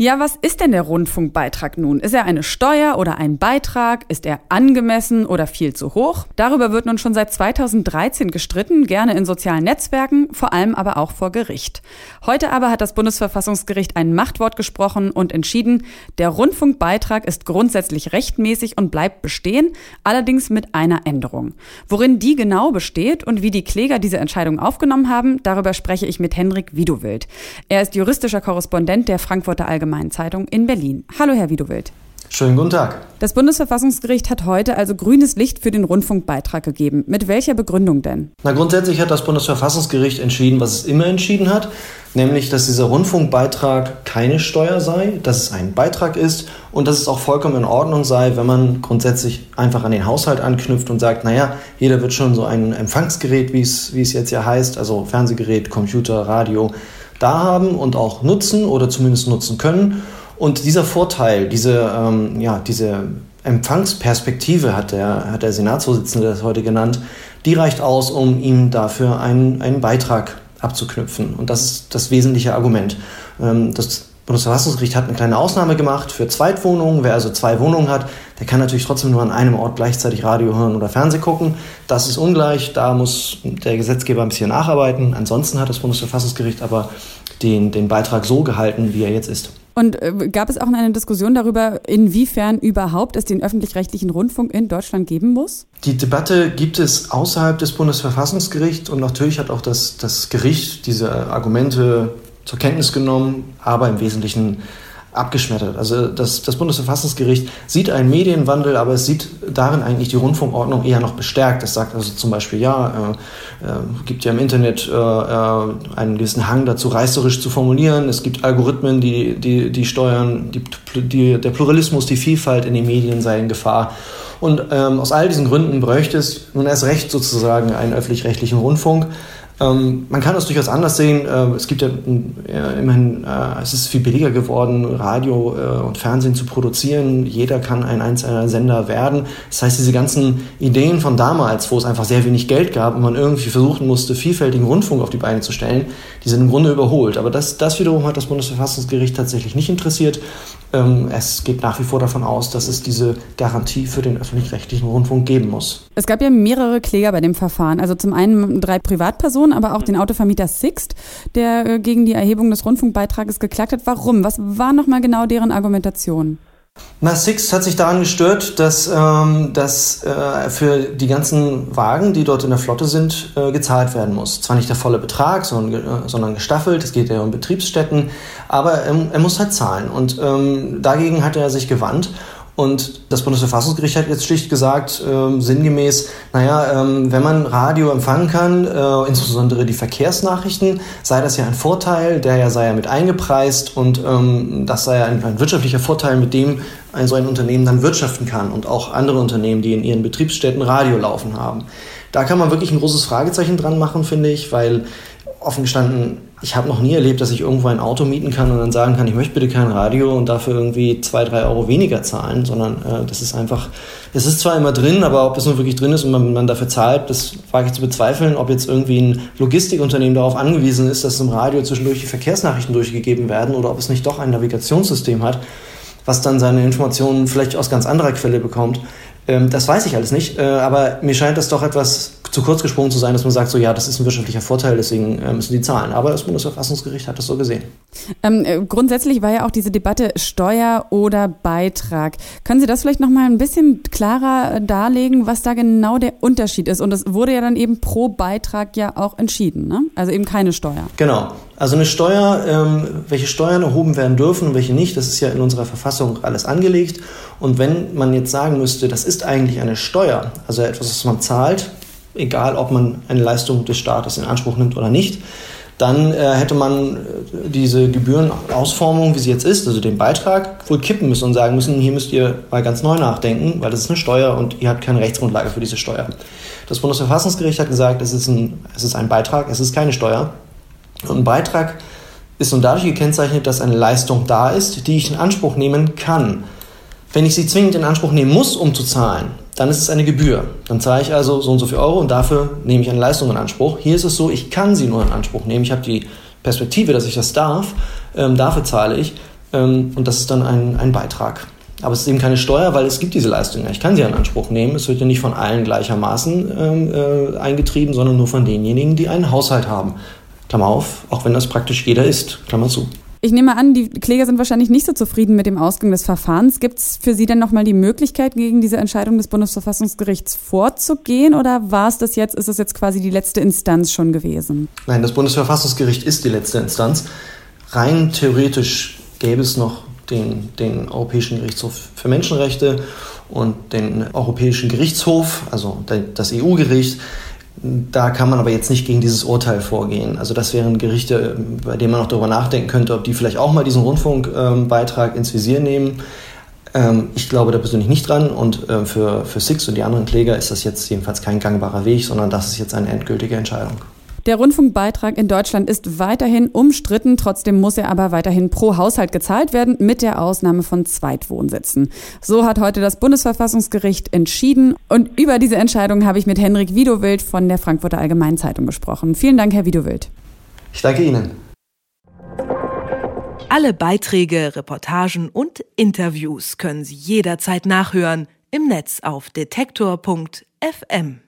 Ja, was ist denn der Rundfunkbeitrag nun? Ist er eine Steuer oder ein Beitrag? Ist er angemessen oder viel zu hoch? Darüber wird nun schon seit 2013 gestritten, gerne in sozialen Netzwerken, vor allem aber auch vor Gericht. Heute aber hat das Bundesverfassungsgericht ein Machtwort gesprochen und entschieden, der Rundfunkbeitrag ist grundsätzlich rechtmäßig und bleibt bestehen, allerdings mit einer Änderung. Worin die genau besteht und wie die Kläger diese Entscheidung aufgenommen haben, darüber spreche ich mit Henrik Widowild. Er ist juristischer Korrespondent der Frankfurter Allgemeinen Allgemeinen Zeitung in Berlin. Hallo, Herr Widowild. Schönen guten Tag. Das Bundesverfassungsgericht hat heute also grünes Licht für den Rundfunkbeitrag gegeben. Mit welcher Begründung denn? Na, grundsätzlich hat das Bundesverfassungsgericht entschieden, was es immer entschieden hat, nämlich, dass dieser Rundfunkbeitrag keine Steuer sei, dass es ein Beitrag ist und dass es auch vollkommen in Ordnung sei, wenn man grundsätzlich einfach an den Haushalt anknüpft und sagt, naja, jeder wird schon so ein Empfangsgerät, wie es, wie es jetzt ja heißt, also Fernsehgerät, Computer, Radio, da haben und auch nutzen oder zumindest nutzen können. Und dieser Vorteil, diese, ähm, ja, diese Empfangsperspektive, hat der, hat der Senatsvorsitzende das heute genannt, die reicht aus, um ihm dafür einen, einen Beitrag abzuknüpfen. Und das ist das wesentliche Argument. Ähm, das Bundesverfassungsgericht hat eine kleine Ausnahme gemacht für Zweitwohnungen. Wer also zwei Wohnungen hat, der kann natürlich trotzdem nur an einem Ort gleichzeitig Radio hören oder Fernsehen gucken. Das ist ungleich. Da muss der Gesetzgeber ein bisschen nacharbeiten. Ansonsten hat das Bundesverfassungsgericht aber den, den Beitrag so gehalten, wie er jetzt ist. Und äh, gab es auch eine Diskussion darüber, inwiefern überhaupt es den öffentlich-rechtlichen Rundfunk in Deutschland geben muss? Die Debatte gibt es außerhalb des Bundesverfassungsgerichts und natürlich hat auch das, das Gericht diese Argumente zur Kenntnis genommen, aber im Wesentlichen abgeschmettert. Also das, das Bundesverfassungsgericht sieht einen Medienwandel, aber es sieht darin eigentlich die Rundfunkordnung eher noch bestärkt. Es sagt also zum Beispiel, ja, äh, äh, gibt ja im Internet äh, äh, einen gewissen Hang dazu, reißerisch zu formulieren. Es gibt Algorithmen, die, die, die steuern, die, die, der Pluralismus, die Vielfalt in den Medien sei in Gefahr. Und ähm, aus all diesen Gründen bräuchte es nun erst recht sozusagen einen öffentlich-rechtlichen Rundfunk. Ähm, man kann das durchaus anders sehen. Äh, es gibt ja äh, immerhin, äh, es ist viel billiger geworden, Radio äh, und Fernsehen zu produzieren. Jeder kann ein einzelner Sender werden. Das heißt, diese ganzen Ideen von damals, wo es einfach sehr wenig Geld gab und man irgendwie versuchen musste, vielfältigen Rundfunk auf die Beine zu stellen, die sind im Grunde überholt. Aber das, das wiederum hat das Bundesverfassungsgericht tatsächlich nicht interessiert. Ähm, es geht nach wie vor davon aus, dass es diese Garantie für den öffentlich-rechtlichen Rundfunk geben muss. Es gab ja mehrere Kläger bei dem Verfahren. Also zum einen drei Privatpersonen, aber auch den Autovermieter Sixt, der äh, gegen die Erhebung des Rundfunkbeitrages geklagt hat. Warum? Was war nochmal genau deren Argumentation? Na, Six hat sich daran gestört, dass, ähm, dass äh, für die ganzen Wagen, die dort in der Flotte sind, äh, gezahlt werden muss. Zwar nicht der volle Betrag, sondern, äh, sondern gestaffelt, es geht ja um Betriebsstätten, aber ähm, er muss halt zahlen. Und ähm, dagegen hat er sich gewandt und das Bundesverfassungsgericht hat jetzt schlicht gesagt, äh, sinngemäß, naja, ähm, wenn man Radio empfangen kann, äh, insbesondere die Verkehrsnachrichten, sei das ja ein Vorteil, der ja sei ja mit eingepreist und ähm, das sei ja ein, ein, wirtschaftlicher Vorteil, mit dem ein so ein Unternehmen dann wirtschaften kann und auch andere Unternehmen, die in ihren Betriebsstätten Radio laufen haben. Da kann man wirklich ein großes Fragezeichen dran machen, finde ich, weil offen gestanden, ich habe noch nie erlebt, dass ich irgendwo ein Auto mieten kann und dann sagen kann, ich möchte bitte kein Radio und dafür irgendwie zwei, drei Euro weniger zahlen, sondern äh, das ist einfach, es ist zwar immer drin, aber ob das nun wirklich drin ist und man, man dafür zahlt, das wage ich zu bezweifeln, ob jetzt irgendwie ein Logistikunternehmen darauf angewiesen ist, dass im Radio zwischendurch die Verkehrsnachrichten durchgegeben werden oder ob es nicht doch ein Navigationssystem hat, was dann seine Informationen vielleicht aus ganz anderer Quelle bekommt. Ähm, das weiß ich alles nicht, äh, aber mir scheint das doch etwas zu kurz gesprungen zu sein, dass man sagt, so ja, das ist ein wirtschaftlicher Vorteil, deswegen äh, müssen die zahlen. Aber das Bundesverfassungsgericht hat das so gesehen. Ähm, äh, grundsätzlich war ja auch diese Debatte Steuer oder Beitrag. Können Sie das vielleicht noch mal ein bisschen klarer darlegen, was da genau der Unterschied ist? Und es wurde ja dann eben pro Beitrag ja auch entschieden, ne? Also eben keine Steuer. Genau. Also eine Steuer, ähm, welche Steuern erhoben werden dürfen und welche nicht, das ist ja in unserer Verfassung alles angelegt. Und wenn man jetzt sagen müsste, das ist eigentlich eine Steuer, also etwas, was man zahlt, egal ob man eine Leistung des Staates in Anspruch nimmt oder nicht, dann äh, hätte man äh, diese Gebührenausformung, wie sie jetzt ist, also den Beitrag, wohl kippen müssen und sagen müssen, hier müsst ihr mal ganz neu nachdenken, weil das ist eine Steuer und ihr habt keine Rechtsgrundlage für diese Steuer. Das Bundesverfassungsgericht hat gesagt, es ist ein, es ist ein Beitrag, es ist keine Steuer. Und ein Beitrag ist nun dadurch gekennzeichnet, dass eine Leistung da ist, die ich in Anspruch nehmen kann. Wenn ich sie zwingend in Anspruch nehmen muss, um zu zahlen, dann ist es eine Gebühr. Dann zahle ich also so und so viel Euro und dafür nehme ich eine Leistung in Anspruch. Hier ist es so, ich kann sie nur in Anspruch nehmen. Ich habe die Perspektive, dass ich das darf. Ähm, dafür zahle ich. Ähm, und das ist dann ein, ein Beitrag. Aber es ist eben keine Steuer, weil es gibt diese Leistung. Ich kann sie in Anspruch nehmen. Es wird ja nicht von allen gleichermaßen ähm, äh, eingetrieben, sondern nur von denjenigen, die einen Haushalt haben. Klammer auf, auch wenn das praktisch jeder ist. Klammer zu. Ich nehme an, die Kläger sind wahrscheinlich nicht so zufrieden mit dem Ausgang des Verfahrens. Gibt es für Sie denn nochmal die Möglichkeit, gegen diese Entscheidung des Bundesverfassungsgerichts vorzugehen? Oder war es das jetzt, ist das jetzt quasi die letzte Instanz schon gewesen? Nein, das Bundesverfassungsgericht ist die letzte Instanz. Rein theoretisch gäbe es noch den, den Europäischen Gerichtshof für Menschenrechte und den Europäischen Gerichtshof, also das EU-Gericht. Da kann man aber jetzt nicht gegen dieses Urteil vorgehen. Also das wären Gerichte, bei denen man auch darüber nachdenken könnte, ob die vielleicht auch mal diesen Rundfunkbeitrag ins Visier nehmen. Ähm, ich glaube da persönlich nicht dran und äh, für, für Six und die anderen Kläger ist das jetzt jedenfalls kein gangbarer Weg, sondern das ist jetzt eine endgültige Entscheidung. Der Rundfunkbeitrag in Deutschland ist weiterhin umstritten, trotzdem muss er aber weiterhin pro Haushalt gezahlt werden, mit der Ausnahme von Zweitwohnsitzen. So hat heute das Bundesverfassungsgericht entschieden und über diese Entscheidung habe ich mit Henrik Widowild von der Frankfurter Allgemeinen Zeitung gesprochen. Vielen Dank, Herr Widowild. Ich danke Ihnen. Alle Beiträge, Reportagen und Interviews können Sie jederzeit nachhören im Netz auf detektor.fm.